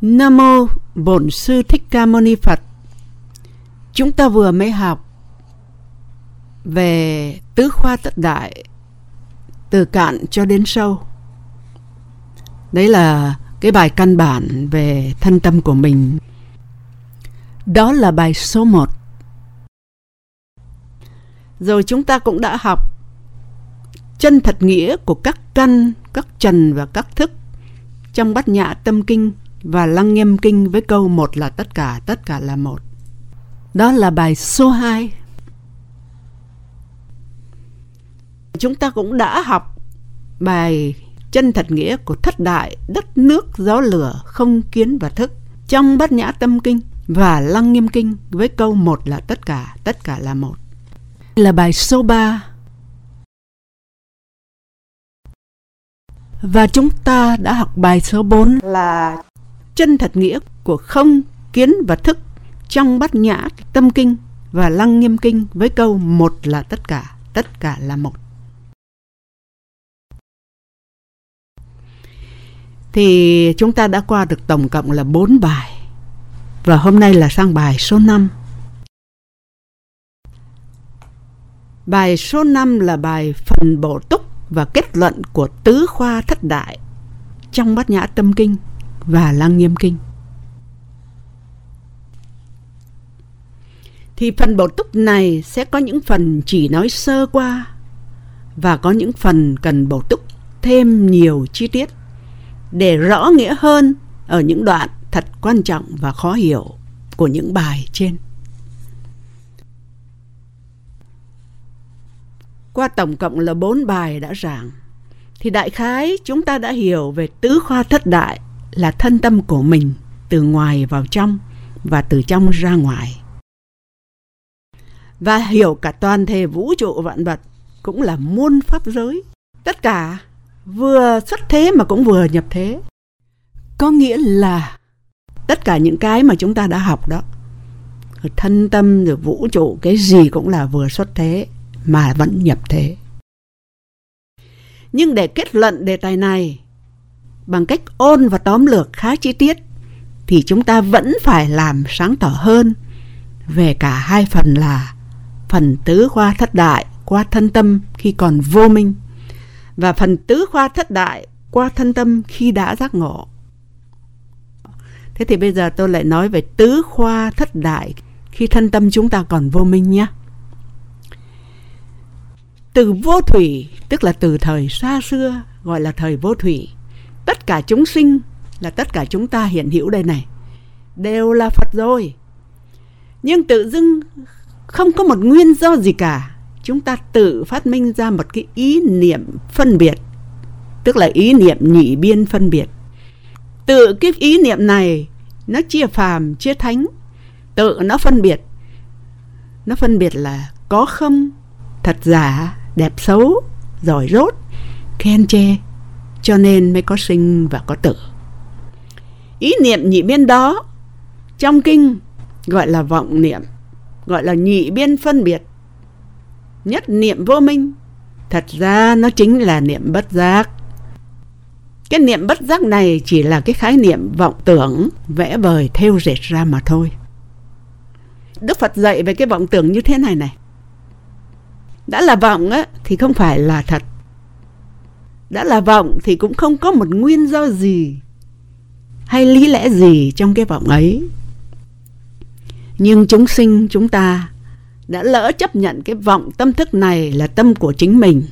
Nam mô Bổn sư Thích Ca Mâu Ni Phật. Chúng ta vừa mới học về tứ khoa tất đại từ cạn cho đến sâu. Đấy là cái bài căn bản về thân tâm của mình. Đó là bài số 1. Rồi chúng ta cũng đã học chân thật nghĩa của các căn, các trần và các thức trong bát nhã tâm kinh và lăng nghiêm kinh với câu một là tất cả, tất cả là một. Đó là bài số 2. Chúng ta cũng đã học bài chân thật nghĩa của thất đại, đất nước, gió lửa, không kiến và thức trong bát nhã tâm kinh và lăng nghiêm kinh với câu một là tất cả, tất cả là một. Là bài số 3. Và chúng ta đã học bài số 4 là chân thật nghĩa của không, kiến và thức trong bát nhã tâm kinh và lăng nghiêm kinh với câu một là tất cả, tất cả là một. Thì chúng ta đã qua được tổng cộng là 4 bài. Và hôm nay là sang bài số 5. Bài số 5 là bài phần bổ túc và kết luận của tứ khoa thất đại trong bát nhã tâm kinh và lăng nghiêm kinh. Thì phần bổ túc này sẽ có những phần chỉ nói sơ qua và có những phần cần bổ túc thêm nhiều chi tiết để rõ nghĩa hơn ở những đoạn thật quan trọng và khó hiểu của những bài trên. Qua tổng cộng là bốn bài đã giảng, thì đại khái chúng ta đã hiểu về tứ khoa thất đại là thân tâm của mình từ ngoài vào trong và từ trong ra ngoài. Và hiểu cả toàn thể vũ trụ vạn vật cũng là muôn pháp giới. Tất cả vừa xuất thế mà cũng vừa nhập thế. Có nghĩa là tất cả những cái mà chúng ta đã học đó, thân tâm rồi vũ trụ, cái gì cũng là vừa xuất thế mà vẫn nhập thế. Nhưng để kết luận đề tài này bằng cách ôn và tóm lược khá chi tiết thì chúng ta vẫn phải làm sáng tỏ hơn về cả hai phần là phần tứ khoa thất đại qua thân tâm khi còn vô minh và phần tứ khoa thất đại qua thân tâm khi đã giác ngộ. Thế thì bây giờ tôi lại nói về tứ khoa thất đại khi thân tâm chúng ta còn vô minh nhé. Từ vô thủy, tức là từ thời xa xưa, gọi là thời vô thủy. Tất cả chúng sinh là tất cả chúng ta hiện hữu đây này, đều là Phật rồi. Nhưng tự dưng không có một nguyên do gì cả. Chúng ta tự phát minh ra một cái ý niệm phân biệt tức là ý niệm nhị biên phân biệt. Tự cái ý niệm này nó chia phàm chia thánh. Tự nó phân biệt nó phân biệt là có không thật giả đẹp xấu giỏi rốt khen chê cho nên mới có sinh và có tử. Ý niệm nhị biên đó, trong kinh gọi là vọng niệm, gọi là nhị biên phân biệt. Nhất niệm vô minh, thật ra nó chính là niệm bất giác. Cái niệm bất giác này chỉ là cái khái niệm vọng tưởng vẽ vời theo dệt ra mà thôi. Đức phật dạy về cái vọng tưởng như thế này này. Đã là vọng á, thì không phải là thật đã là vọng thì cũng không có một nguyên do gì hay lý lẽ gì trong cái vọng ấy nhưng chúng sinh chúng ta đã lỡ chấp nhận cái vọng tâm thức này là tâm của chính mình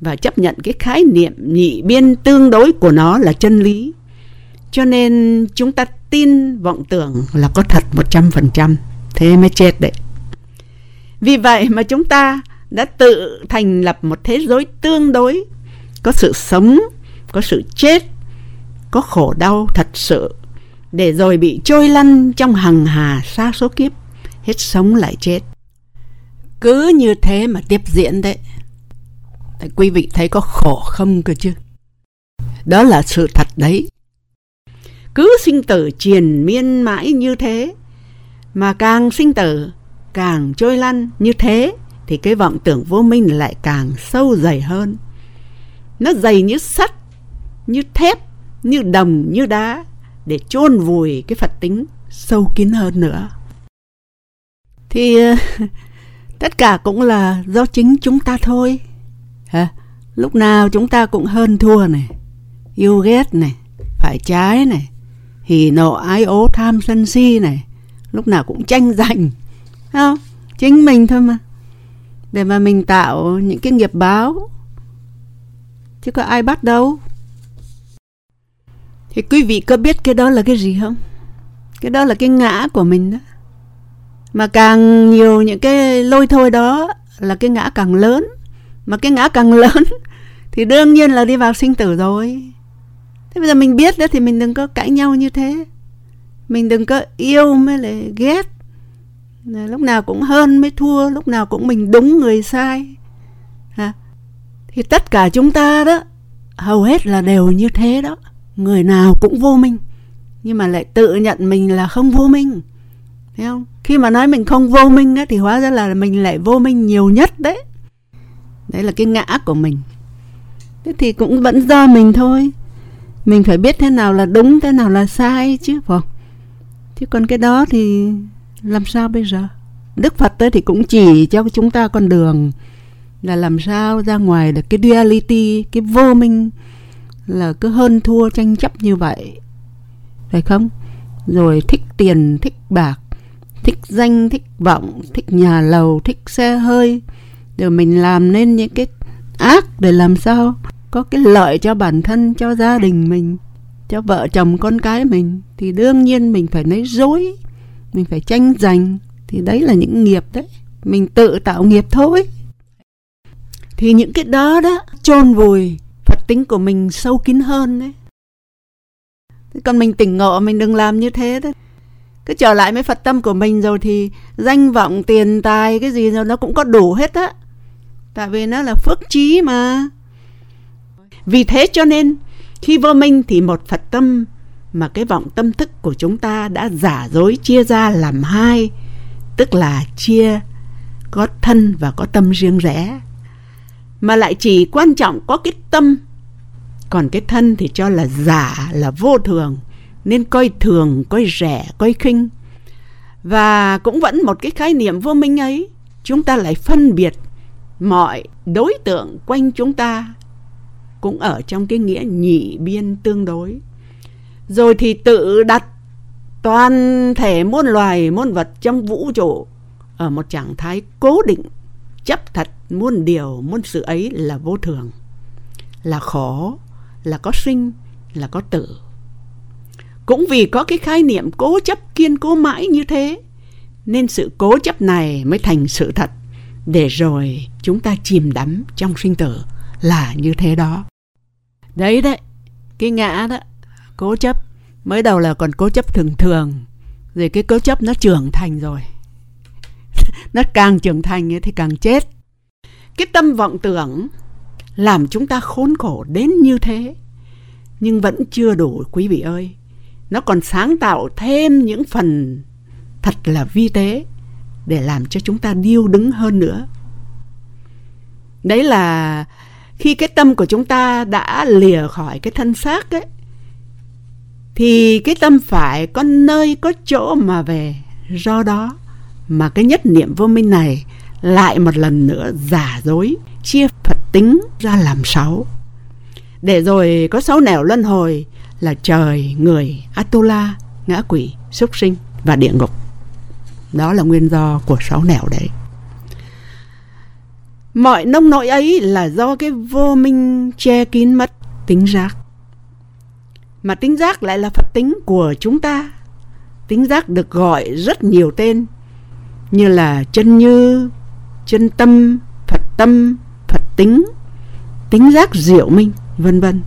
và chấp nhận cái khái niệm nhị biên tương đối của nó là chân lý. Cho nên chúng ta tin vọng tưởng là có thật 100%, thế mới chết đấy. Vì vậy mà chúng ta đã tự thành lập một thế giới tương đối, có sự sống, có sự chết, có khổ đau thật sự, để rồi bị trôi lăn trong hằng hà xa số kiếp, hết sống lại chết. Cứ như thế mà tiếp diễn đấy. Tại quý vị thấy có khổ không cơ chứ? Đó là sự thật đấy. Cứ sinh tử triền miên mãi như thế mà càng sinh tử càng trôi lăn như thế thì cái vọng tưởng vô minh lại càng sâu dày hơn nó dày như sắt như thép như đồng như đá để chôn vùi cái Phật tính sâu kín hơn nữa. Thì ờ, tất cả cũng là do chính chúng ta thôi. Hả? Lúc nào chúng ta cũng hơn thua này, yêu ghét này, phải trái này, hỉ nộ ái ố tham sân si này, lúc nào cũng tranh giành. Không? Chính mình thôi mà. Để mà mình tạo những cái nghiệp báo. Chứ có ai bắt đâu. Thì quý vị có biết cái đó là cái gì không? Cái đó là cái ngã của mình đó. Mà càng nhiều những cái lôi thôi đó là cái ngã càng lớn. Mà cái ngã càng lớn thì đương nhiên là đi vào sinh tử rồi. Thế bây giờ mình biết đó thì mình đừng có cãi nhau như thế. Mình đừng có yêu mới lại ghét. Lúc nào cũng hơn mới thua, lúc nào cũng mình đúng người sai. Thì tất cả chúng ta đó, hầu hết là đều như thế đó. Người nào cũng vô minh nhưng mà lại tự nhận mình là không vô minh. Thấy không? Khi mà nói mình không vô minh á, thì hóa ra là mình lại vô minh nhiều nhất đấy. Đấy là cái ngã của mình. Thế thì cũng vẫn do mình thôi. Mình phải biết thế nào là đúng thế nào là sai chứ phải không? Chứ còn cái đó thì làm sao bây giờ? Đức phật tới thì cũng chỉ cho chúng ta con đường là làm sao ra ngoài được cái duality, cái vô minh là cứ hơn thua tranh chấp như vậy. Phải không? Rồi thích tiền, thích bạc, thích danh, thích vọng, thích nhà lầu, thích xe hơi. Rồi mình làm nên những cái ác để làm sao có cái lợi cho bản thân, cho gia đình mình, cho vợ chồng con cái mình. Thì đương nhiên mình phải lấy dối, mình phải tranh giành. Thì đấy là những nghiệp đấy. Mình tự tạo nghiệp thôi thì những cái đó đó chôn vùi Phật tính của mình sâu kín hơn đấy. Còn mình tỉnh ngộ mình đừng làm như thế đấy. Cứ trở lại với Phật tâm của mình rồi thì danh vọng, tiền tài cái gì rồi nó cũng có đủ hết á. Tại vì nó là phước trí mà. Vì thế cho nên khi vô minh thì một Phật tâm mà cái vọng tâm thức của chúng ta đã giả dối chia ra làm hai, tức là chia có thân và có tâm riêng rẽ mà lại chỉ quan trọng có cái tâm. Còn cái thân thì cho là giả, là vô thường, nên coi thường, coi rẻ, coi khinh. Và cũng vẫn một cái khái niệm vô minh ấy, chúng ta lại phân biệt mọi đối tượng quanh chúng ta cũng ở trong cái nghĩa nhị biên tương đối. Rồi thì tự đặt toàn thể muôn loài muôn vật trong vũ trụ ở một trạng thái cố định chấp thật muôn điều, muôn sự ấy là vô thường, là khổ là có sinh, là có tử. Cũng vì có cái khái niệm cố chấp kiên cố mãi như thế, nên sự cố chấp này mới thành sự thật, để rồi chúng ta chìm đắm trong sinh tử là như thế đó. Đấy đấy, cái ngã đó, cố chấp, mới đầu là còn cố chấp thường thường, rồi cái cố chấp nó trưởng thành rồi nó càng trưởng thành thì càng chết. Cái tâm vọng tưởng làm chúng ta khốn khổ đến như thế, nhưng vẫn chưa đủ, quý vị ơi. Nó còn sáng tạo thêm những phần thật là vi tế để làm cho chúng ta điêu đứng hơn nữa. Đấy là khi cái tâm của chúng ta đã lìa khỏi cái thân xác ấy, thì cái tâm phải có nơi, có chỗ mà về do đó mà cái nhất niệm vô minh này lại một lần nữa giả dối chia Phật tính ra làm sáu để rồi có sáu nẻo luân hồi là trời, người, Atula, ngã quỷ, súc sinh và địa ngục. Đó là nguyên do của sáu nẻo đấy. Mọi nông nỗi ấy là do cái vô minh che kín mất tính giác. Mà tính giác lại là Phật tính của chúng ta. Tính giác được gọi rất nhiều tên như là chân như, chân tâm, Phật tâm, Phật tính, tính giác diệu minh, vân vân.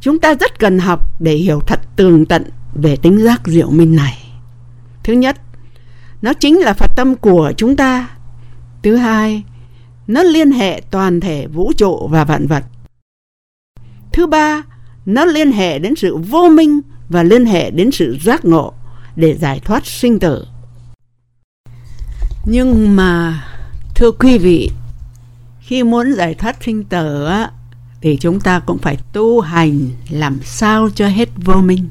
Chúng ta rất cần học để hiểu thật tường tận về tính giác diệu minh này. Thứ nhất, nó chính là Phật tâm của chúng ta. Thứ hai, nó liên hệ toàn thể vũ trụ và vạn vật. Thứ ba, nó liên hệ đến sự vô minh và liên hệ đến sự giác ngộ để giải thoát sinh tử. Nhưng mà thưa quý vị, khi muốn giải thoát sinh tử á, thì chúng ta cũng phải tu hành làm sao cho hết vô minh.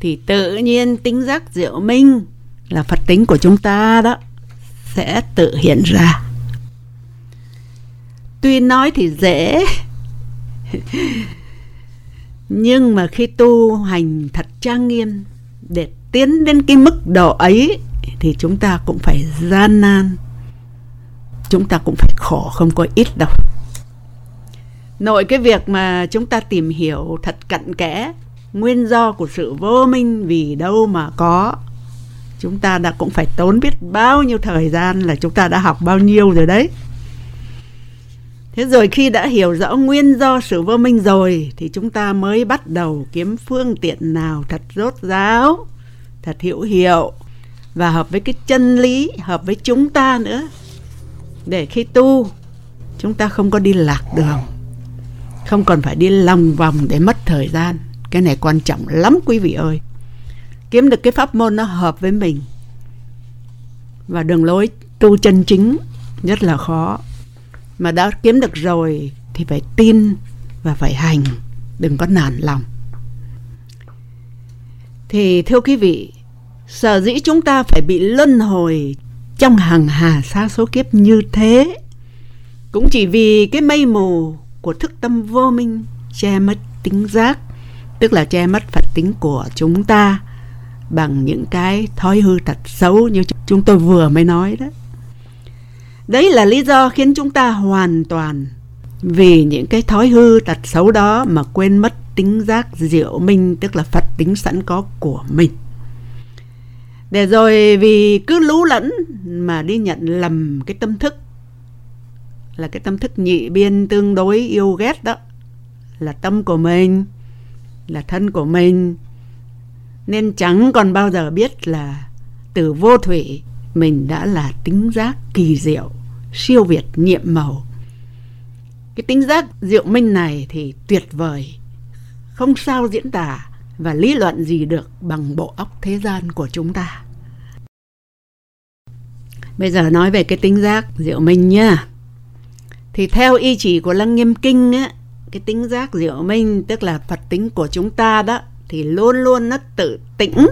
thì tự nhiên tính giác diệu minh là Phật tính của chúng ta đó sẽ tự hiện ra. Tuy nói thì dễ nhưng mà khi tu hành thật trang nghiêm để tiến đến cái mức độ ấy thì chúng ta cũng phải gian nan. Chúng ta cũng phải khổ, không có ít đâu. Nội cái việc mà chúng ta tìm hiểu thật cặn kẽ nguyên do của sự vô minh vì đâu mà có, chúng ta đã cũng phải tốn biết bao nhiêu thời gian là chúng ta đã học bao nhiêu rồi đấy. Thế rồi khi đã hiểu rõ nguyên do sự vô minh rồi thì chúng ta mới bắt đầu kiếm phương tiện nào thật rốt ráo, thật hữu hiệu và hợp với cái chân lý, hợp với chúng ta nữa. Để khi tu, chúng ta không có đi lạc đường. Không còn phải đi lòng vòng để mất thời gian. Cái này quan trọng lắm, quý vị ơi. Kiếm được cái pháp môn nó hợp với mình. Và đường lối tu chân chính rất là khó. Mà đã kiếm được rồi thì phải tin và phải hành. Đừng có nản lòng. Thì thưa quý vị sở dĩ chúng ta phải bị luân hồi trong hàng hà xa số kiếp như thế, cũng chỉ vì cái mây mù của thức tâm vô minh che mất tính giác, tức là che mất phật tính của chúng ta bằng những cái thói hư thật xấu như chúng tôi vừa mới nói đó. Đấy là lý do khiến chúng ta hoàn toàn vì những cái thói hư tật xấu đó mà quên mất tính giác diệu minh, tức là phật tính sẵn có của mình để rồi vì cứ lú lẫn mà đi nhận lầm cái tâm thức, là cái tâm thức nhị biên tương đối yêu ghét đó, là tâm của mình, là thân của mình. Nên chẳng còn bao giờ biết là từ vô thủy mình đã là tính giác kỳ diệu, siêu việt nhiệm màu. Cái tính giác diệu minh này thì tuyệt vời, không sao diễn tả và lý luận gì được bằng bộ óc thế gian của chúng ta. Bây giờ nói về cái tính giác diệu minh nhá. Thì theo ý chỉ của lăng nghiêm kinh á, cái tính giác diệu minh, tức là phật tính của chúng ta đó, thì luôn luôn nó tự tĩnh,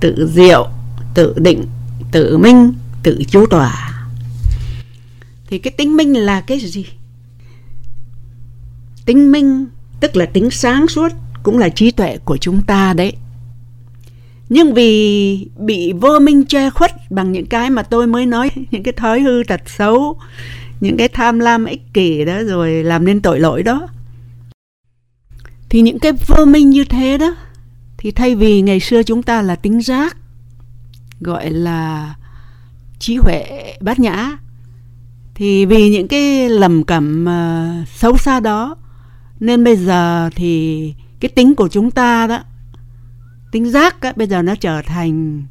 tự diệu, tự định, tự minh, tự chú tỏa thì cái tính minh là cái gì? Tính minh, tức là tính sáng suốt cũng là trí tuệ của chúng ta đấy. Nhưng vì bị vô minh che khuất bằng những cái mà tôi mới nói những cái thói hư tật xấu những cái tham lam ích kỷ đó rồi làm nên tội lỗi đó thì những cái vô minh như thế đó thì thay vì ngày xưa chúng ta là tính giác gọi là trí huệ bát nhã thì vì những cái lầm cẩm uh, xấu xa đó nên bây giờ thì cái tính của chúng ta đó tính giác á, bây giờ nó trở thành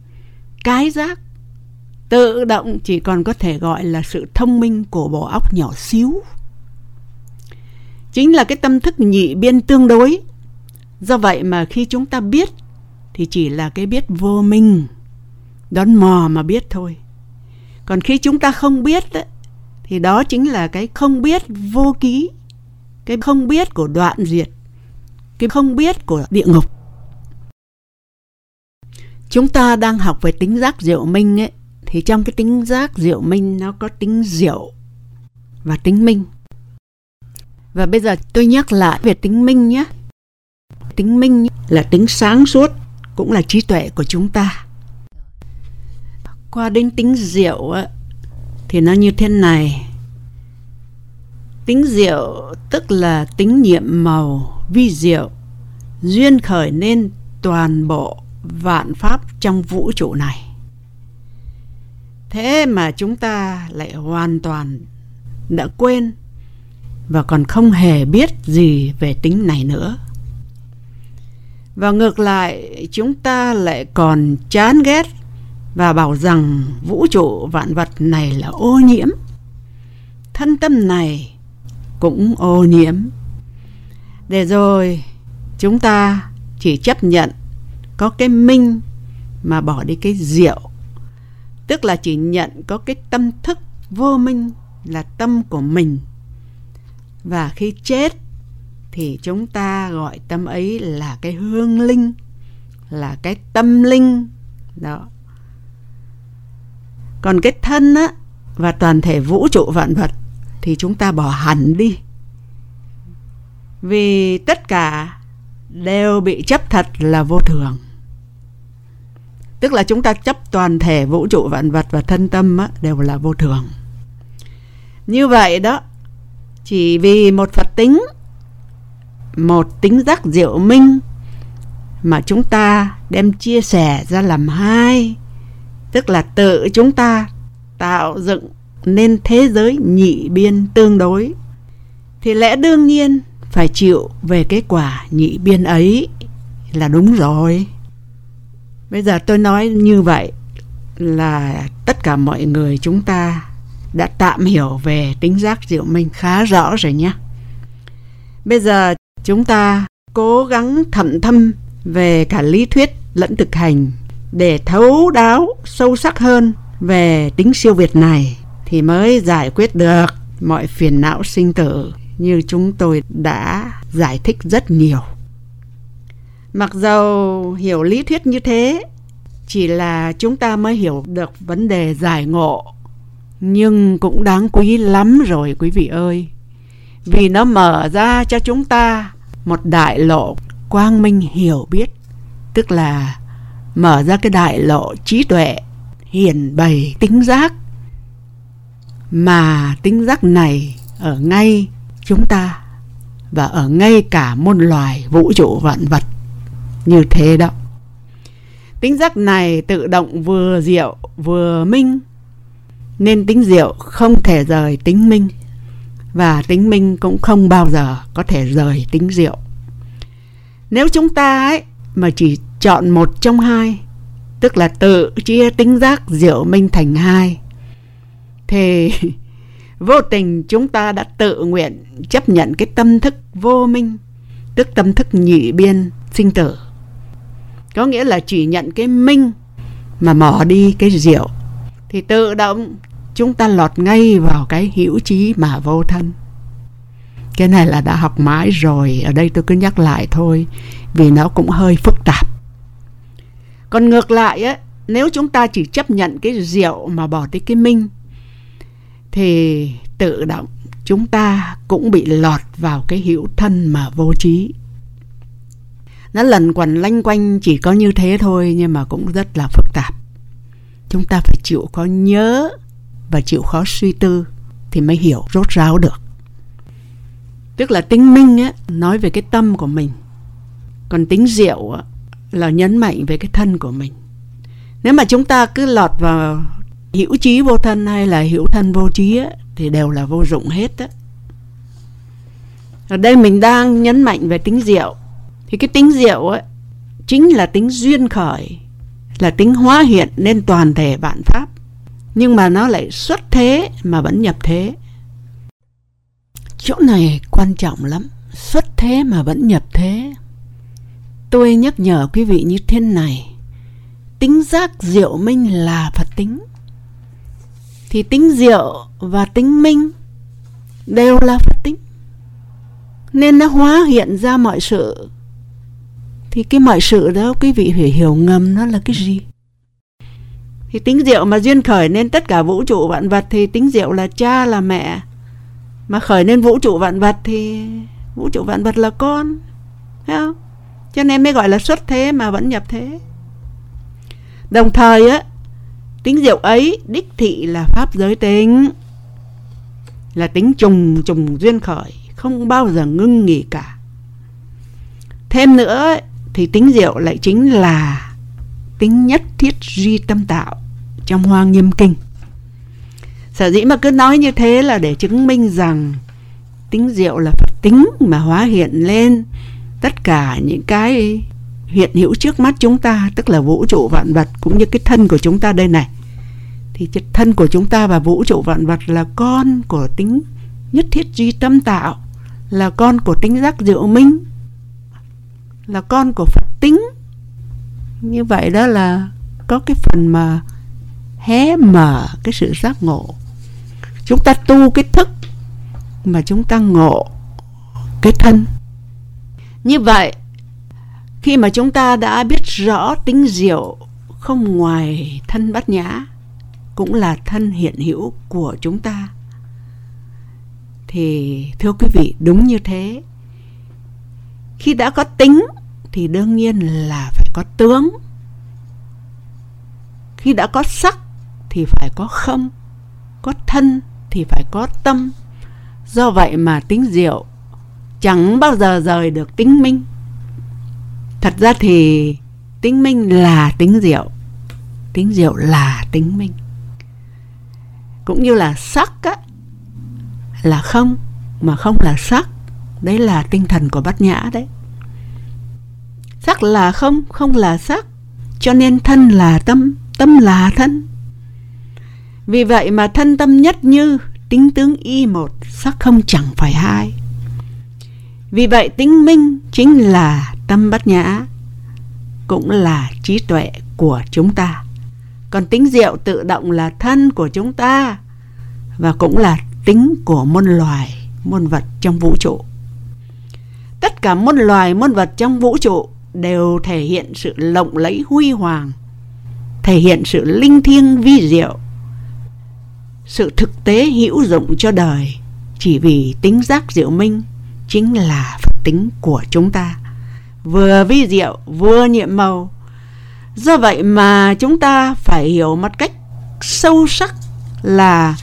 cái giác tự động chỉ còn có thể gọi là sự thông minh của bộ óc nhỏ xíu. Chính là cái tâm thức nhị biên tương đối. Do vậy mà khi chúng ta biết thì chỉ là cái biết vô minh đón mò mà biết thôi. Còn khi chúng ta không biết ấy, thì đó chính là cái không biết vô ký cái không biết của đoạn diệt cái không biết của địa ngục. Chúng ta đang học về tính giác diệu minh ấy thì trong cái tính giác diệu minh nó có tính diệu và tính minh. Và bây giờ tôi nhắc lại về tính minh nhé. Tính minh là tính sáng suốt cũng là trí tuệ của chúng ta. Qua đến tính diệu ấy, thì nó như thế này. Tính diệu tức là tính nhiệm màu vi diệu, duyên khởi nên toàn bộ vạn pháp trong vũ trụ này. Thế mà chúng ta lại hoàn toàn đã quên và còn không hề biết gì về tính này nữa. Và ngược lại, chúng ta lại còn chán ghét và bảo rằng vũ trụ vạn vật này là ô nhiễm. Thân tâm này cũng ô nhiễm để rồi, chúng ta chỉ chấp nhận có cái minh mà bỏ đi cái diệu. Tức là chỉ nhận có cái tâm thức vô minh là tâm của mình. Và khi chết thì chúng ta gọi tâm ấy là cái hương linh, là cái tâm linh. Đó. Còn cái thân á, và toàn thể vũ trụ vạn vật thì chúng ta bỏ hẳn đi vì tất cả đều bị chấp thật là vô thường. Tức là chúng ta chấp toàn thể vũ trụ vạn vật và thân tâm á, đều là vô thường. Như vậy đó chỉ vì một phật tính một tính giác diệu minh mà chúng ta đem chia sẻ ra làm hai tức là tự chúng ta tạo dựng nên thế giới nhị biên tương đối thì lẽ đương nhiên phải chịu về cái quả nhị biên ấy là đúng rồi. Bây giờ tôi nói như vậy là tất cả mọi người chúng ta đã tạm hiểu về tính giác diệu minh khá rõ rồi nhé. Bây giờ chúng ta cố gắng thẩm thâm về cả lý thuyết lẫn thực hành để thấu đáo sâu sắc hơn về tính siêu việt này thì mới giải quyết được mọi phiền não sinh tử như chúng tôi đã giải thích rất nhiều. Mặc dầu hiểu lý thuyết như thế, chỉ là chúng ta mới hiểu được vấn đề giải ngộ. Nhưng cũng đáng quý lắm rồi, quý vị ơi. Vì nó mở ra cho chúng ta một đại lộ quang minh hiểu biết, tức là mở ra cái đại lộ trí tuệ, hiển bày tính giác. Mà tính giác này ở ngay chúng ta và ở ngay cả môn loài vũ trụ vạn vật như thế đó. Tính giác này tự động vừa diệu vừa minh, nên tính diệu không thể rời tính minh, và tính minh cũng không bao giờ có thể rời tính diệu. Nếu chúng ta ấy mà chỉ chọn một trong hai, tức là tự chia tính giác diệu minh thành hai, thì vô tình chúng ta đã tự nguyện chấp nhận cái tâm thức vô minh, tức tâm thức nhị biên sinh tử. Có nghĩa là chỉ nhận cái minh mà bỏ đi cái diệu, thì tự động chúng ta lọt ngay vào cái hữu trí mà vô thân. Cái này là đã học mãi rồi, ở đây tôi cứ nhắc lại thôi, vì nó cũng hơi phức tạp. Còn ngược lại á, nếu chúng ta chỉ chấp nhận cái diệu mà bỏ đi cái minh thì tự động chúng ta cũng bị lọt vào cái hữu thân mà vô trí. Nó lần quẩn lanh quanh chỉ có như thế thôi nhưng mà cũng rất là phức tạp. Chúng ta phải chịu khó nhớ và chịu khó suy tư thì mới hiểu rốt ráo được. Tức là tính minh á, nói về cái tâm của mình. Còn tính diệu á, là nhấn mạnh về cái thân của mình. Nếu mà chúng ta cứ lọt vào hữu trí vô thân hay là hữu thân vô trí á, thì đều là vô dụng hết á. ở đây mình đang nhấn mạnh về tính diệu. Thì cái tính diệu ấy chính là tính duyên khởi là tính hóa hiện nên toàn thể vạn pháp. Nhưng mà nó lại xuất thế mà vẫn nhập thế. Chỗ này quan trọng lắm xuất thế mà vẫn nhập thế. Tôi nhắc nhở quý vị như thế này tính giác diệu minh là phật tính thì tính diệu và tính minh đều là phật tính. Nên nó hóa hiện ra mọi sự. Thì cái mọi sự đó, quý vị phải hiểu ngầm nó là cái gì. Thì tính diệu mà duyên khởi nên tất cả vũ trụ vạn vật thì tính diệu là cha, là mẹ. Mà khởi nên vũ trụ vạn vật thì vũ trụ vạn vật là con. Thấy không? Cho nên mới gọi là xuất thế mà vẫn nhập thế. Đồng thời á tính diệu ấy, đích thị là pháp giới tính, là tính trùng trùng duyên khởi, không bao giờ ngưng nghỉ cả. Thêm nữa, thì tính diệu lại chính là tính nhất thiết duy tâm tạo trong hoang nghiêm kinh. Sở dĩ mà cứ nói như thế là để chứng minh rằng tính diệu là phật tính mà hóa hiện lên tất cả những cái hiện hữu trước mắt chúng ta, tức là vũ trụ vạn vật cũng như cái thân của chúng ta đây này thì thân của chúng ta và vũ trụ vạn vật là con của tính nhất thiết duy tâm tạo, là con của tính giác diệu minh, là con của phật tính. Như vậy đó là có cái phần mà hé mở cái sự giác ngộ. Chúng ta tu cái thức mà chúng ta ngộ cái thân. Như vậy, khi mà chúng ta đã biết rõ tính diệu không ngoài thân bát nhã cũng là thân hiện hữu của chúng ta. Thì thưa quý vị, đúng như thế. Khi đã có tính thì đương nhiên là phải có tướng. Khi đã có sắc thì phải có không, có thân thì phải có tâm. Do vậy mà tính diệu chẳng bao giờ rời được tính minh. Thật ra thì tính minh là tính diệu tính diệu là tính minh cũng như là sắc á, là không, mà không là sắc đấy là tinh thần của bát nhã đấy. Sắc là không không là sắc cho nên thân là tâm tâm là thân. Vì vậy mà thân tâm nhất như tính tướng y một sắc không chẳng phải hai. Vì vậy tính minh chính là tâm bát nhã, cũng là trí tuệ của chúng ta còn tính diệu tự động là thân của chúng ta và cũng là tính của muôn loài muôn vật trong vũ trụ. Tất cả muôn loài muôn vật trong vũ trụ đều thể hiện sự lộng lẫy huy hoàng, thể hiện sự linh thiêng vi diệu, sự thực tế hữu dụng cho đời. Chỉ vì tính giác diệu minh chính là phật tính của chúng ta. Vừa vi diệu, vừa nhiệm màu do vậy mà chúng ta phải hiểu một cách sâu sắc là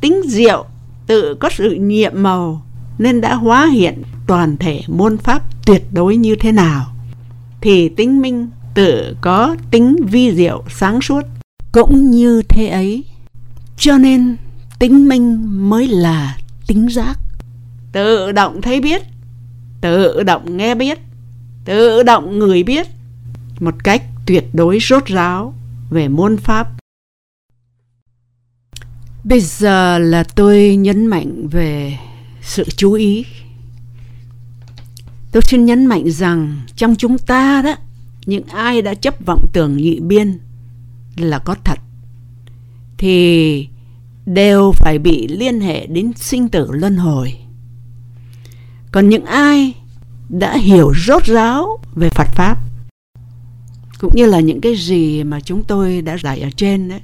tính diệu tự có sự nhiệm màu nên đã hóa hiện toàn thể môn pháp tuyệt đối như thế nào. Thì tính minh tự có tính vi diệu sáng suốt cũng như thế ấy. Cho nên tính minh mới là tính giác. Tự động thấy biết, tự động nghe biết, tự động người biết một cách tuyệt đối rốt ráo về môn pháp. Bây giờ là tôi nhấn mạnh về sự chú ý. Tôi xin nhấn mạnh rằng trong chúng ta đó, những ai đã chấp vọng tưởng nhị biên là có thật, thì đều phải bị liên hệ đến sinh tử luân hồi. Còn những ai đã hiểu rốt ráo về Phật pháp cũng như là những cái gì mà chúng tôi đã giải ở trên đấy,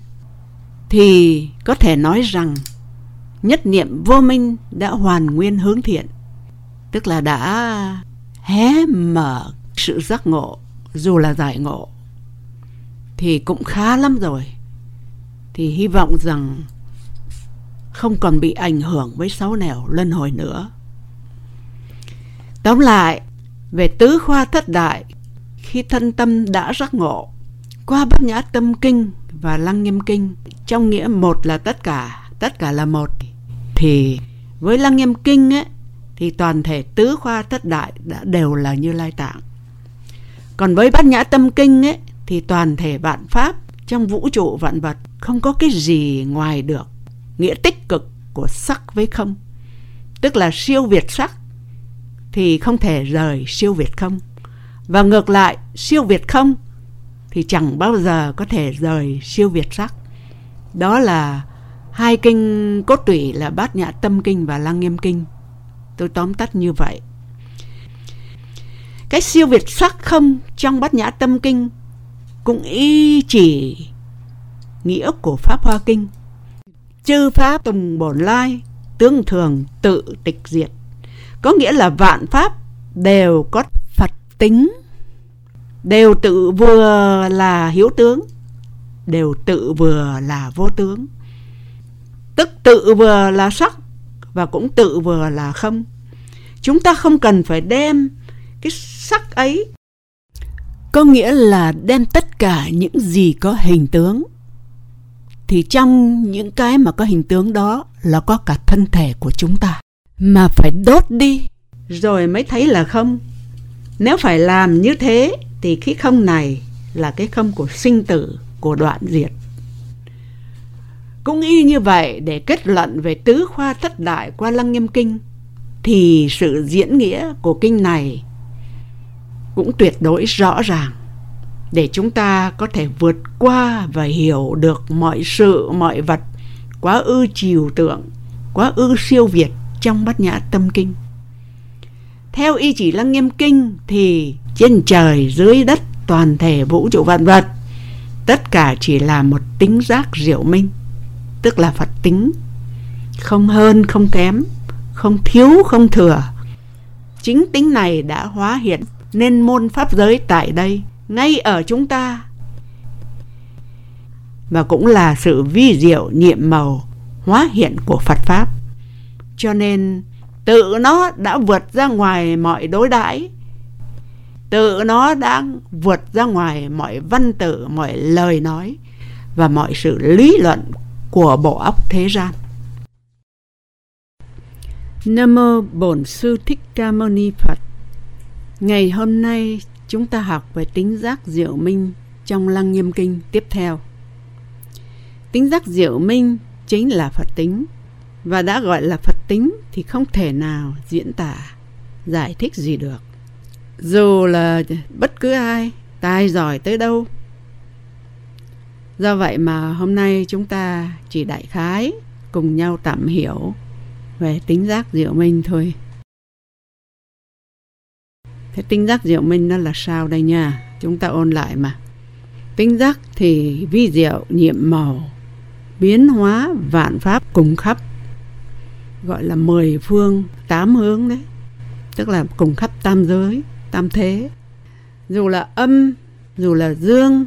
thì có thể nói rằng nhất niệm vô minh đã hoàn nguyên hướng thiện, tức là đã hé mở sự giác ngộ, dù là giải ngộ, thì cũng khá lắm rồi. Thì hy vọng rằng không còn bị ảnh hưởng với sáu nẻo luân hồi nữa. Tóm lại, về tứ khoa thất đại khi thân tâm đã giác ngộ. Qua bát nhã tâm kinh và lăng nghiêm kinh, trong nghĩa một là tất cả tất cả là một, thì với lăng nghiêm kinh ấy, thì toàn thể tứ khoa thất đại đã đều là như lai tạng. Còn với bát nhã tâm kinh ấy, thì toàn thể vạn pháp trong vũ trụ vạn vật không có cái gì ngoài được nghĩa tích cực của sắc với không. Tức là siêu việt sắc thì không thể rời siêu việt không và ngược lại, siêu việt không? Thì chẳng bao giờ có thể rời siêu việt sắc đó là hai kinh cốt tủy là bát nhã tâm kinh và lăng nghiêm kinh. Tôi tóm tắt như vậy. Cái siêu việt sắc không trong bát nhã tâm kinh cũng y chỉ nghĩa của pháp hoa kinh. Chư pháp tùng bổn lai, tương thường tự tịch diệt. Có nghĩa là vạn pháp đều có phật tính đều tự vừa là hiếu tướng, đều tự vừa là vô tướng. Tức tự vừa là sắc và cũng tự vừa là không. Chúng ta không cần phải đem cái sắc ấy, có nghĩa là đem tất cả những gì có hình tướng. Thì trong những cái mà có hình tướng đó là có cả thân thể của chúng ta. Mà phải đốt đi, rồi mới thấy là không. Nếu phải làm như thế thì cái không này là cái không của sinh tử, của đoạn diệt. Cũng y như vậy, để kết luận về tứ khoa thất đại qua lăng nghiêm kinh, thì sự diễn nghĩa của kinh này cũng tuyệt đối rõ ràng. Để chúng ta có thể vượt qua và hiểu được mọi sự, mọi vật, quá ư chiều tượng, quá ư siêu việt trong bát nhã tâm kinh. Theo y chỉ lăng nghiêm kinh thì trên trời, dưới đất, toàn thể vũ trụ vạn vật. Tất cả chỉ là một tính giác diệu minh, tức là phật tính. Không hơn, không kém, không thiếu, không thừa. Chính tính này đã hóa hiện nên môn pháp giới tại đây, ngay ở chúng ta. Và cũng là sự vi diệu nhiệm màu hóa hiện của Phật pháp. Cho nên, tự nó đã vượt ra ngoài mọi đối đãi tự nó đã vượt ra ngoài mọi văn tự mọi lời nói và mọi sự lý luận của bộ óc thế gian Nam mô Bổn Sư Thích Ca Mâu Ni Phật. Ngày hôm nay chúng ta học về tính giác diệu minh trong Lăng Nghiêm Kinh tiếp theo. Tính giác diệu minh chính là Phật tính và đã gọi là Phật tính thì không thể nào diễn tả, giải thích gì được. Dù là bất cứ ai, tài giỏi tới đâu. Do vậy mà hôm nay chúng ta chỉ đại khái cùng nhau tạm hiểu về tính giác diệu minh thôi. Thế tính giác diệu minh nó là sao đây nha? Chúng ta ôn lại mà. Tính giác thì vi diệu nhiệm màu, biến hóa vạn pháp cùng khắp. Gọi là mười phương tám hướng đấy. Tức là cùng khắp tam giới, tam thế. Dù là âm, dù là dương,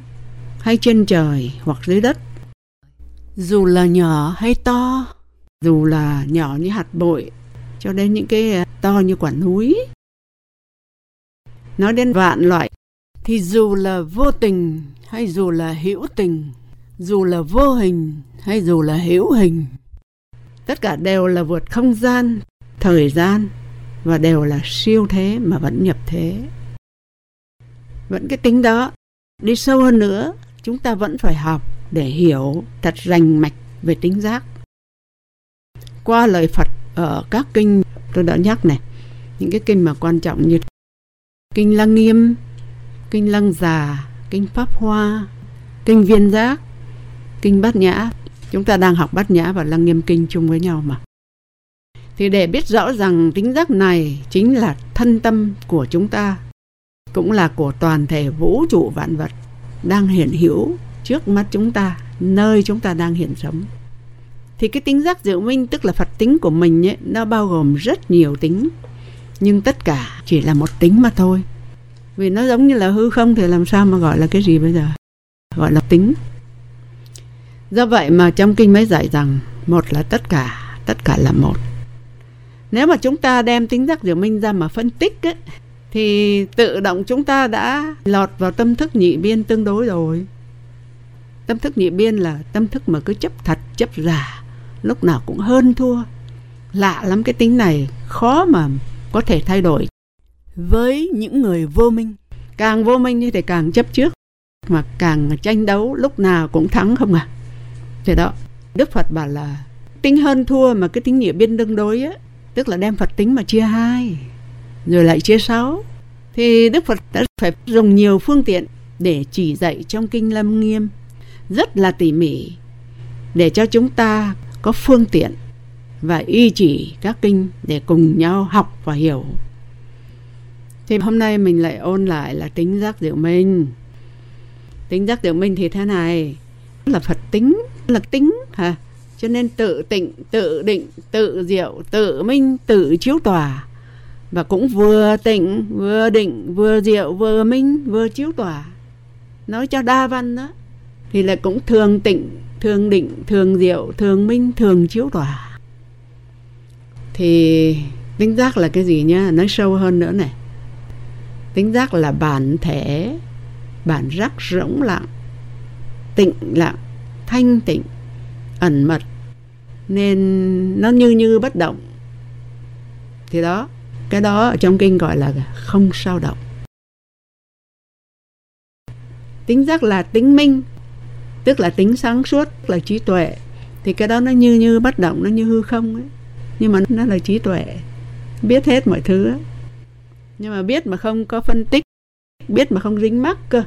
hay trên trời hoặc dưới đất. Dù là nhỏ hay to, dù là nhỏ như hạt bụi cho đến những cái à, to như quả núi nói đến vạn loại thì dù là vô tình hay dù là hữu tình dù là vô hình hay dù là hữu hình tất cả đều là vượt không gian thời gian và đều là siêu thế mà vẫn nhập thế. Vẫn cái tính đó. Đi sâu hơn nữa, chúng ta vẫn phải học để hiểu thật rành mạch về tính giác. Qua lời Phật ở các kinh, tôi đã nhắc này, những cái kinh mà quan trọng như kinh lăng nghiêm, kinh lăng già, kinh pháp hoa, kinh viên giác, kinh bát nhã. Chúng ta đang học bát nhã và lăng nghiêm kinh chung với nhau mà thì để biết rõ rằng tính giác này chính là thân tâm của chúng ta cũng là của toàn thể vũ trụ vạn vật đang hiện hữu trước mắt chúng ta nơi chúng ta đang hiện sống. Thì cái tính giác diệu minh tức là phật tính của mình ấy, nó bao gồm rất nhiều tính nhưng tất cả chỉ là một tính mà thôi. Vì nó giống như là hư không thì làm sao mà gọi là cái gì bây giờ? Gọi là tính. Do vậy mà trong kinh mới dạy rằng một là tất cả tất cả là một nếu mà chúng ta đem tính giác diệu minh ra mà phân tích ấy, thì tự động chúng ta đã lọt vào tâm thức nhị biên tương đối rồi. Tâm thức nhị biên là tâm thức mà cứ chấp thật chấp giả lúc nào cũng hơn thua. Lạ lắm cái tính này khó mà có thể thay đổi. Với những người vô minh. Càng vô minh như thì càng chấp trước mà càng tranh đấu lúc nào cũng thắng không à. Thế đó đức phật bảo là tính hơn thua mà cái tính nghĩa biên tương đối á tức là đem phật tính mà chia hai rồi lại chia sáu thì đức phật đã phải dùng nhiều phương tiện để chỉ dạy trong kinh lâm nghiêm rất là tỉ mỉ để cho chúng ta có phương tiện và y chỉ các kinh để cùng nhau học và hiểu. Thì hôm nay mình lại ôn lại là tính giác diệu minh. Tính giác diệu minh thì thế này, là Phật tính, là tính hả? Cho nên tự tịnh, tự định, tự diệu, tự minh, tự chiếu tòa. Và cũng vừa tịnh, vừa định, vừa diệu, vừa minh, vừa chiếu tòa. Nói cho đa văn đó. Thì là cũng thường tịnh, thường định, thường diệu, thường minh, thường chiếu tỏa. Thì tính giác là cái gì nhá? Nói sâu hơn nữa này. Tính giác là bản thể, bản giác rỗng lặng, tịnh lặng, thanh tịnh, ẩn mật. Nên nó như như bất động. Thì đó, cái đó ở trong kinh gọi là không sao động. Tính giác là tính minh, tức là tính sáng suốt là trí tuệ thì cái đó nó như như bất động nó như hư không ấy nhưng mà nó là trí tuệ biết hết mọi thứ ấy. nhưng mà biết mà không có phân tích biết mà không dính mắc cơ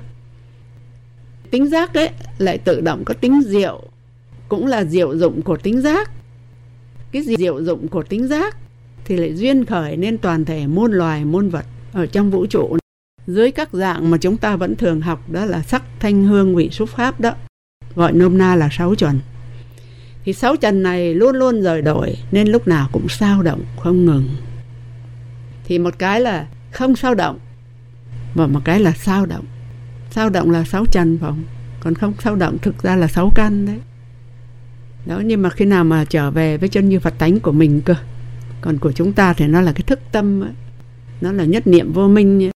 tính giác ấy lại tự động có tính diệu cũng là diệu dụng của tính giác. Cái diệu dụng của tính giác thì lại duyên khởi nên toàn thể muôn loài muôn vật ở trong vũ trụ. Dưới các dạng mà chúng ta vẫn thường học đó là sắc, thanh, hương, vị, xúc, pháp đó. Gọi nôm na là sáu trần. Thì sáu trần này luôn luôn rời đổi nên lúc nào cũng sao động, không ngừng. Thì một cái là không sao động và một cái là sao động. Sao động là sáu trần phải không? Còn không sao động thực ra là sáu căn đấy đó, nhưng mà khi nào mà trở về với chân như phật tánh của mình cơ, còn của chúng ta thì nó là cái thức tâm ấy. nó là nhất niệm vô minh ấy.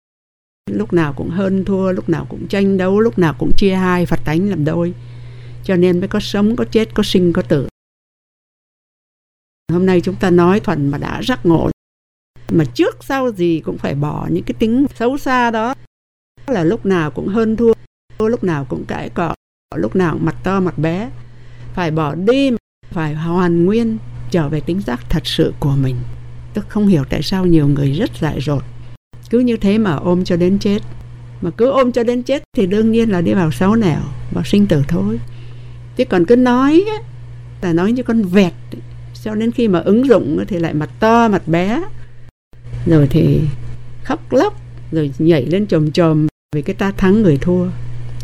lúc nào cũng hơn thua, lúc nào cũng tranh đấu, lúc nào cũng chia hai, phật tánh làm đôi cho nên mới có sống, có chết, có sinh, có tử hôm nay chúng ta nói thuần mà đã rắc ngộ mà trước sau gì cũng phải bỏ những cái tính xấu xa đó là lúc nào cũng hơn thua, lúc nào cũng cãi cọ, lúc nào mặt to, mặt bé phải bỏ đi, phải hoàn nguyên, trở về tính giác thật sự của mình. Tức không hiểu tại sao nhiều người rất dại dột. Cứ như thế mà ôm cho đến chết. Mà cứ ôm cho đến chết thì đương nhiên là đi vào sáu nẻo, vào sinh tử thôi. Chứ còn cứ nói là nói như con vẹt cho đến khi mà ứng dụng thì lại mặt to, mặt bé. Rồi thì khóc lóc, rồi nhảy lên chồm chồm vì cái ta thắng người thua.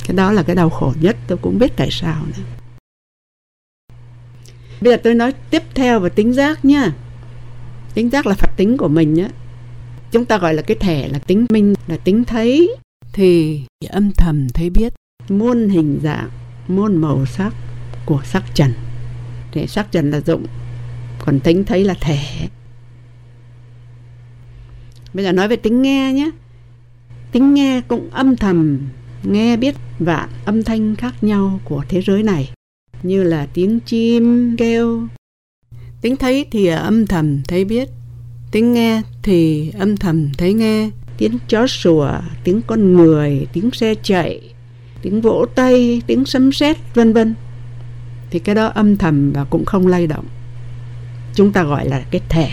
Cái đó là cái đau khổ nhất, tôi cũng biết tại sao nữa bây giờ tôi nói tiếp theo về tính giác nhá. Tính giác là phật tính của mình nhá chúng ta gọi là cái thẻ là tính minh là tính thấy. Thì âm thầm thấy biết. Muôn hình dạng muôn màu sắc của sắc trần. Thì sắc trần là dụng còn tính thấy là thể bây giờ nói về tính nghe nhé tính nghe cũng âm thầm nghe biết vạn âm thanh khác nhau của thế giới này như là tiếng chim kêu. Tính thấy thì âm thầm thấy biết, tiếng nghe thì âm thầm thấy nghe. Tiếng chó sủa, tiếng con người, tiếng xe chạy, tiếng vỗ tay, tiếng sấm sét, vân vân. Thì cái đó âm thầm và cũng không lay động. Chúng ta gọi là cái thể.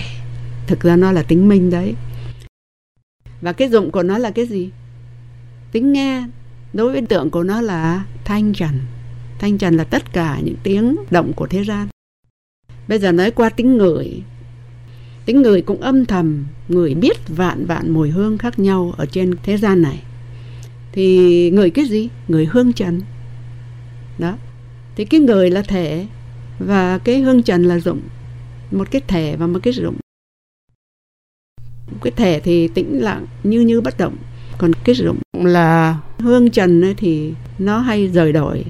Thực ra nó là tính minh đấy. Và cái dụng của nó là cái gì? Tính nghe. Đối với tượng của nó là thanh trần thanh trần là tất cả những tiếng động của thế gian. Bây giờ nói qua tính ngửi tính người cũng âm thầm, người biết vạn vạn mùi hương khác nhau ở trên thế gian này. Thì người cái gì? Người hương trần. Đó. Thì cái người là thể và cái hương trần là dụng. Một cái thể và một cái dụng. Cái thể thì tĩnh lặng như như bất động. Còn cái dụng là hương trần ấy thì nó hay rời đổi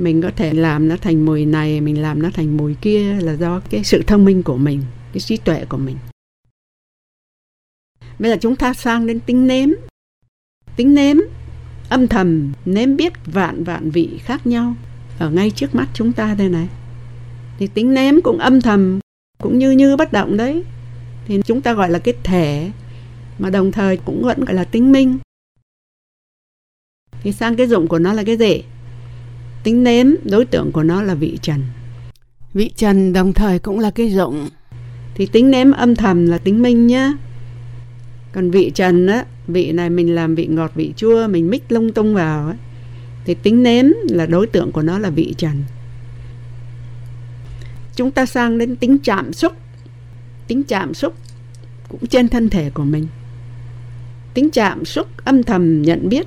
mình có thể làm nó thành mùi này, mình làm nó thành mùi kia là do cái sự thông minh của mình, cái trí tuệ của mình. Bây giờ chúng ta sang đến tính nếm. Tính nếm, âm thầm, nếm biết vạn vạn vị khác nhau. Ở ngay trước mắt chúng ta đây này. Thì tính nếm cũng âm thầm, cũng như như bất động đấy. Thì chúng ta gọi là cái thể, mà đồng thời cũng vẫn gọi là tính minh. Thì sang cái dụng của nó là cái gì tính nếm đối tượng của nó là vị trần. Vị trần đồng thời cũng là cái dụng thì tính nếm âm thầm là tính minh nhá. Còn vị trần á vị này mình làm vị ngọt vị chua mình mix lung tung vào á thì tính nếm là đối tượng của nó là vị trần. Chúng ta sang đến tính chạm xúc. Tính chạm xúc cũng trên thân thể của mình. Tính chạm xúc âm thầm nhận biết.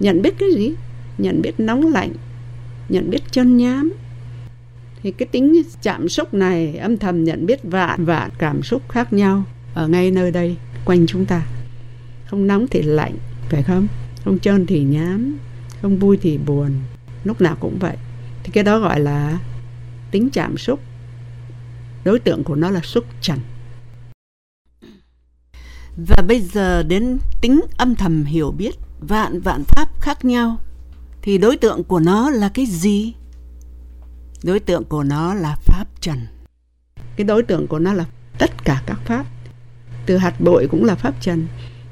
Nhận biết cái gì? Nhận biết nóng lạnh nhận biết chân nhám. Thì cái tính chạm xúc này, âm thầm nhận biết vạn vạn cảm xúc khác nhau ở ngay nơi đây, quanh chúng ta. Không nóng thì lạnh, phải không? Không trơn thì nhám, không vui thì buồn, lúc nào cũng vậy. Thì cái đó gọi là tính chạm xúc. Đối tượng của nó là xúc trần. Và bây giờ đến tính âm thầm hiểu biết vạn vạn pháp khác nhau thì đối tượng của nó là cái gì? Đối tượng của nó là pháp trần. Cái đối tượng của nó là tất cả các pháp. Từ hạt bội cũng là pháp trần.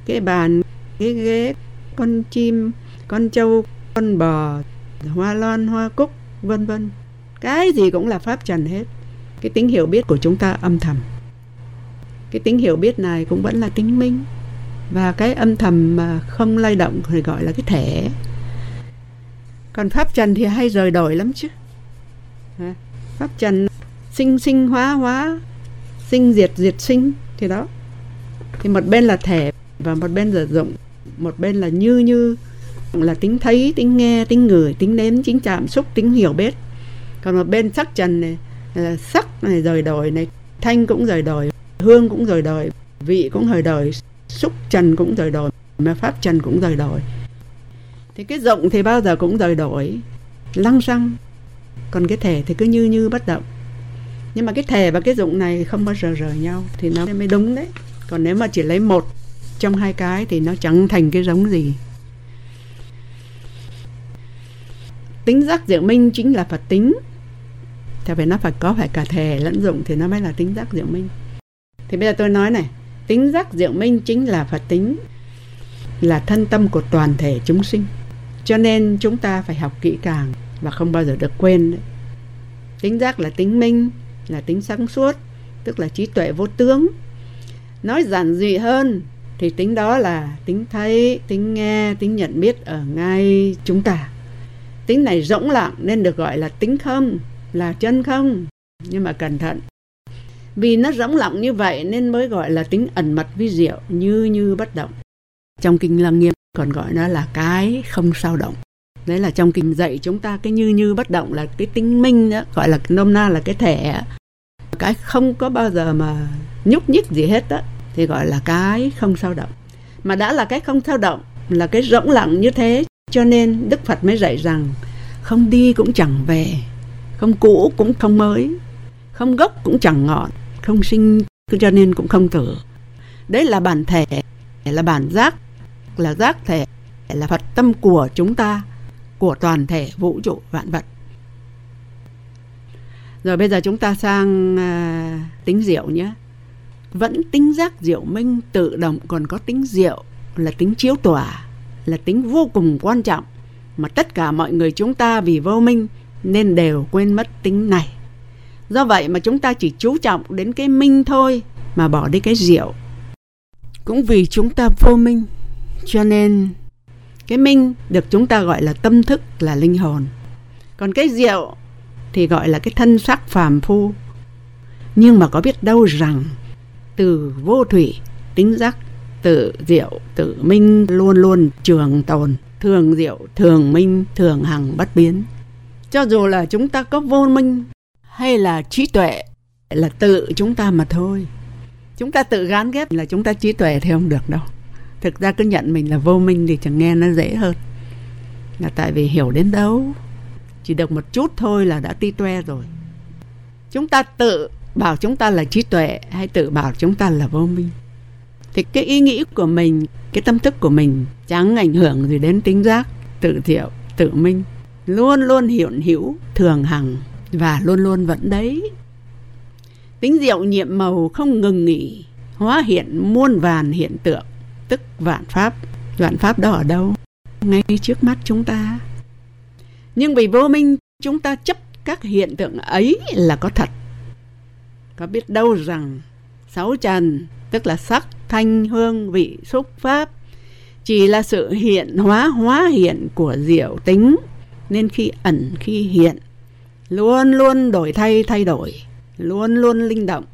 Cái bàn, cái ghế, con chim, con trâu, con bò, hoa loan hoa cúc, vân vân. Cái gì cũng là pháp trần hết. Cái tính hiểu biết của chúng ta âm thầm. Cái tính hiểu biết này cũng vẫn là tính minh. Và cái âm thầm mà không lay động thì gọi là cái thể còn pháp trần thì hay rời đổi lắm chứ. Pháp trần sinh sinh hóa hóa sinh diệt diệt sinh thì đó. Thì một bên là thể và một bên là dụng, một bên là như như, là tính thấy, tính nghe, tính ngửi, tính nếm, tính chạm xúc, tính hiểu biết. Còn một bên sắc trần này, là sắc này rời đổi này, thanh cũng rời đổi, hương cũng rời đổi, vị cũng rời đổi, xúc trần cũng rời đổi, mà pháp trần cũng rời đổi thì cái rộng thì bao giờ cũng rời đổi. Lăng xăng. Còn cái thể thì cứ như như bất động. Nhưng mà cái thể và cái dụng này không bao giờ rời nhau, thì nó mới đúng đấy. Còn nếu mà chỉ lấy một trong hai cái thì nó chẳng thành cái giống gì. Tính giác diệu minh chính là phật tính. Theo phải nó phải có phải cả thể lẫn dụng thì nó mới là tính giác diệu minh. Thì bây giờ tôi nói này, tính giác diệu minh chính là phật tính, là thân tâm của toàn thể chúng sinh cho nên chúng ta phải học kỹ càng và không bao giờ được quên đấy. tính giác là tính minh, là tính sáng suốt, tức là trí tuệ vô tướng. Nói giản dị hơn thì tính đó là tính thấy, tính nghe, tính nhận biết ở ngay chúng ta. Tính này rỗng lặng nên được gọi là tính không, là chân không. Nhưng mà cẩn thận. Vì nó rỗng lặng như vậy nên mới gọi là tính ẩn mật vi diệu, như như bất động. Trong kinh lăng nghiêm còn gọi nó là cái không sao động. Đấy là trong kinh dạy chúng ta cái như như bất động là cái tính minh đó gọi là nôm na là cái thể cái không có bao giờ mà nhúc nhích gì hết đó thì gọi là cái không sao động. Mà đã là cái không sao động, là cái rỗng lặng như thế, cho nên đức phật mới dạy rằng không đi cũng chẳng về, không cũ cũng không mới, không gốc cũng chẳng ngọn, không sinh cho nên cũng không tử. Đấy là bản thể, là bản giác là giác thể là phật tâm của chúng ta của toàn thể vũ trụ vạn vật. Rồi bây giờ chúng ta sang à, tính diệu nhé. Vẫn tính giác diệu minh tự động còn có tính diệu là tính chiếu tỏa là tính vô cùng quan trọng mà tất cả mọi người chúng ta vì vô minh nên đều quên mất tính này. Do vậy mà chúng ta chỉ chú trọng đến cái minh thôi mà bỏ đi cái diệu cũng vì chúng ta vô minh cho nên, cái minh được chúng ta gọi là tâm thức là linh hồn. Còn cái diệu thì gọi là cái thân sắc phàm phu. Nhưng mà có biết đâu rằng, từ vô thủy, tính giác, tự diệu, tự minh luôn luôn trường tồn. Thường diệu, thường minh, thường hằng bất biến. Cho dù là chúng ta có vô minh hay là trí tuệ là tự chúng ta mà thôi. Chúng ta tự gán ghép là chúng ta trí tuệ thì không được đâu thực ra cứ nhận mình là vô minh thì chẳng nghe nó dễ hơn. Là tại vì hiểu đến đâu. Chỉ được một chút thôi là đã ti toe rồi. Chúng ta tự bảo chúng ta là trí tuệ hay tự bảo chúng ta là vô minh? Thì cái ý nghĩ của mình, cái tâm thức của mình chẳng ảnh hưởng gì đến tính giác, tự thiệu, tự minh. Luôn luôn hiện hữu, thường hằng và luôn luôn vẫn đấy. Tính diệu nhiệm màu không ngừng nghỉ, hóa hiện muôn vàn hiện tượng tức vạn pháp. Vạn pháp đó ở đâu? Ngay trước mắt chúng ta. Nhưng vì vô minh, chúng ta chấp các hiện tượng ấy là có thật. Có biết đâu rằng sáu trần, tức là sắc, thanh, hương, vị, xúc, pháp, chỉ là sự hiện, hóa hóa hiện của diệu tính. Nên khi ẩn, khi hiện, luôn luôn đổi thay thay đổi. Luôn luôn linh động.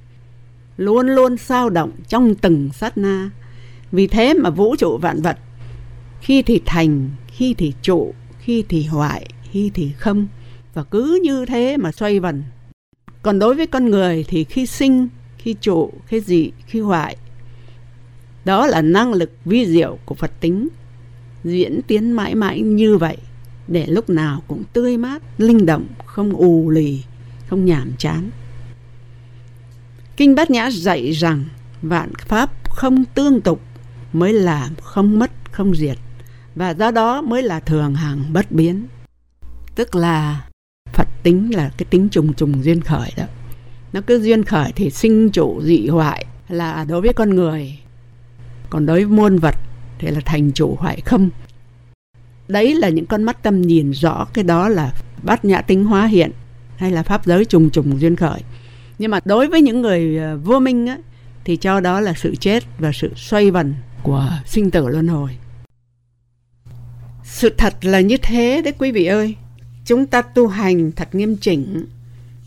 Luôn luôn sao động trong từng sát na vì thế mà vũ trụ vạn vật, khi thì thành, khi thì trụ, khi thì hoại, khi thì không, và cứ như thế mà xoay vần. Còn đối với con người thì khi sinh, khi trụ, khi dị, khi hoại, đó là năng lực vi diệu của phật tính, diễn tiến mãi mãi như vậy, để lúc nào cũng tươi mát, linh động, không ù lì, không nhàm chán. Kinh bát nhã dạy rằng vạn pháp không tương tục mới là không mất không diệt. Và do đó mới là thường hằng bất biến. Tức là phật tính là cái tính trùng trùng duyên khởi đó. Nó cứ duyên khởi thì sinh trụ dị hoại là đối với con người. Còn đối với muôn vật thì là thành chủ hoại không. Đấy là những con mắt tâm nhìn rõ cái đó là bát nhã tính hóa hiện hay là pháp giới trùng trùng duyên khởi. Nhưng mà đối với những người ờ, vô minh á, thì cho đó là sự chết và sự xoay vần của sinh tử luân hồi sự thật là như thế đấy quý vị ơi chúng ta tu hành thật nghiêm chỉnh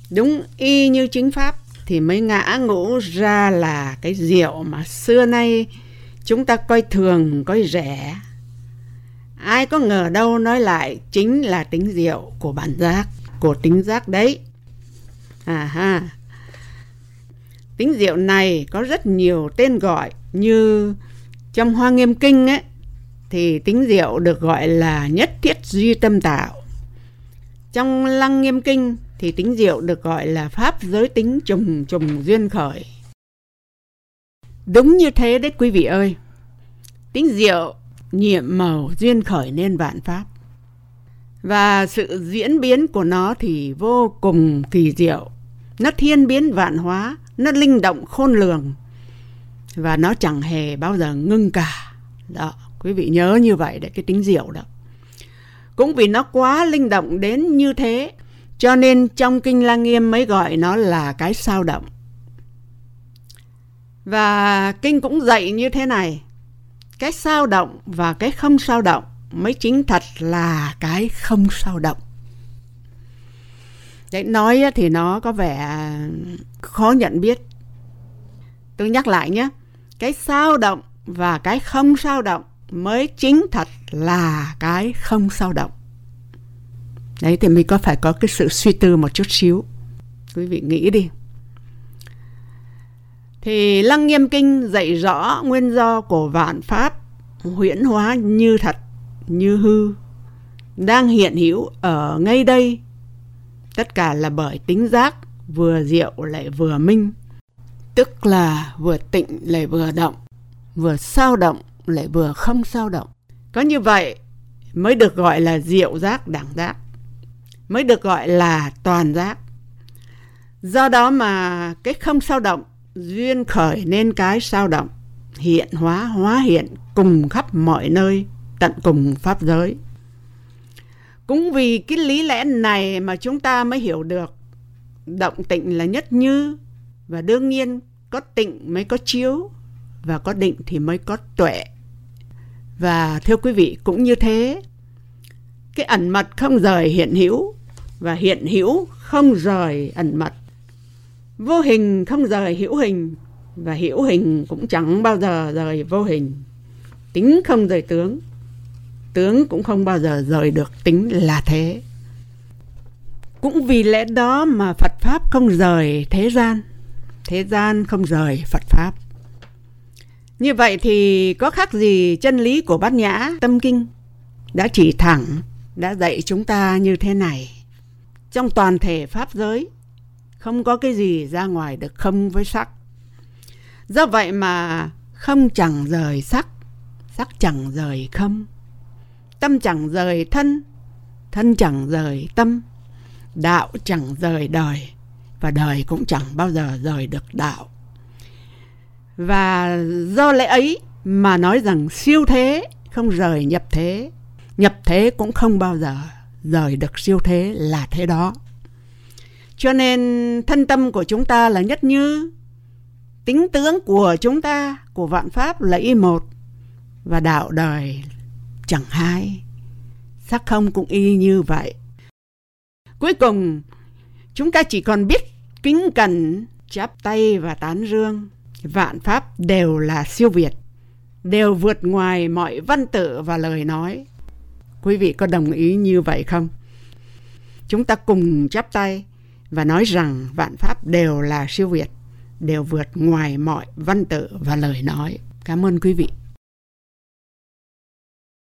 đúng y như chính pháp thì mới ngã ngũ ra là cái rượu mà xưa nay chúng ta coi thường, coi rẻ. Ai có ngờ đâu nói lại chính là tính rượu của bản giác, của tính giác đấy. À ha. Tính rượu này có rất nhiều tên gọi như trong Hoa Nghiêm Kinh ấy, thì tính diệu được gọi là nhất thiết duy tâm tạo. Trong Lăng Nghiêm Kinh thì tính diệu được gọi là pháp giới tính trùng trùng duyên khởi. Đúng như thế đấy quý vị ơi. Tính diệu nhiệm màu duyên khởi nên vạn pháp. Và sự diễn biến của nó thì vô cùng kỳ diệu. Nó thiên biến vạn hóa, nó linh động khôn lường. Và nó chẳng hề bao giờ ngưng cả. Đó, quý vị nhớ như vậy để cái tính diệu đó. Cũng vì nó quá linh động đến như thế, cho nên trong Kinh Lăng Nghiêm mới gọi nó là cái sao động. Và Kinh cũng dạy như thế này, cái sao động và cái không sao động mới chính thật là cái không sao động. Đấy, nói thì nó có vẻ khó nhận biết. Tôi nhắc lại nhé, cái sao động và cái không sao động mới chính thật là cái không sao động. Đấy thì mình có phải có cái sự suy tư một chút xíu. Quý vị nghĩ đi. Thì Lăng Nghiêm Kinh dạy rõ nguyên do của vạn pháp huyễn hóa như thật, như hư, đang hiện hữu ở ngay đây. Tất cả là bởi tính giác vừa diệu lại vừa minh, tức là vừa tịnh lại vừa động, vừa sao động lại vừa không sao động. Có như vậy mới được gọi là diệu giác đẳng giác, mới được gọi là toàn giác. Do đó mà cái không sao động duyên khởi nên cái sao động, hiện hóa hóa hiện cùng khắp mọi nơi, tận cùng pháp giới. Cũng vì cái lý lẽ này mà chúng ta mới hiểu được động tịnh là nhất như và đương nhiên có tịnh mới có chiếu và có định thì mới có tuệ. Và thưa quý vị cũng như thế, cái ẩn mật không rời hiện hữu và hiện hữu không rời ẩn mật. Vô hình không rời hữu hình và hữu hình cũng chẳng bao giờ rời vô hình. Tính không rời tướng, tướng cũng không bao giờ rời được tính là thế. Cũng vì lẽ đó mà Phật Pháp không rời thế gian, thế gian không rời Phật Pháp. Như vậy thì có khác gì chân lý của Bát Nhã Tâm Kinh đã chỉ thẳng, đã dạy chúng ta như thế này. Trong toàn thể Pháp giới, không có cái gì ra ngoài được không với sắc. Do vậy mà không chẳng rời sắc, sắc chẳng rời không. Tâm chẳng rời thân, thân chẳng rời tâm. Đạo chẳng rời đời, và đời cũng chẳng bao giờ rời được đạo. Và do lẽ ấy mà nói rằng siêu thế không rời nhập thế, nhập thế cũng không bao giờ rời được siêu thế là thế đó. Cho nên thân tâm của chúng ta là nhất như, tính tướng của chúng ta, của vạn pháp là y một, và đạo đời chẳng hai. Sắc không cũng y như vậy. Cuối cùng, chúng ta chỉ còn biết kính cẩn, chắp tay và tán dương vạn pháp đều là siêu việt, đều vượt ngoài mọi văn tự và lời nói. Quý vị có đồng ý như vậy không? Chúng ta cùng chắp tay và nói rằng vạn pháp đều là siêu việt, đều vượt ngoài mọi văn tự và lời nói. Cảm ơn quý vị.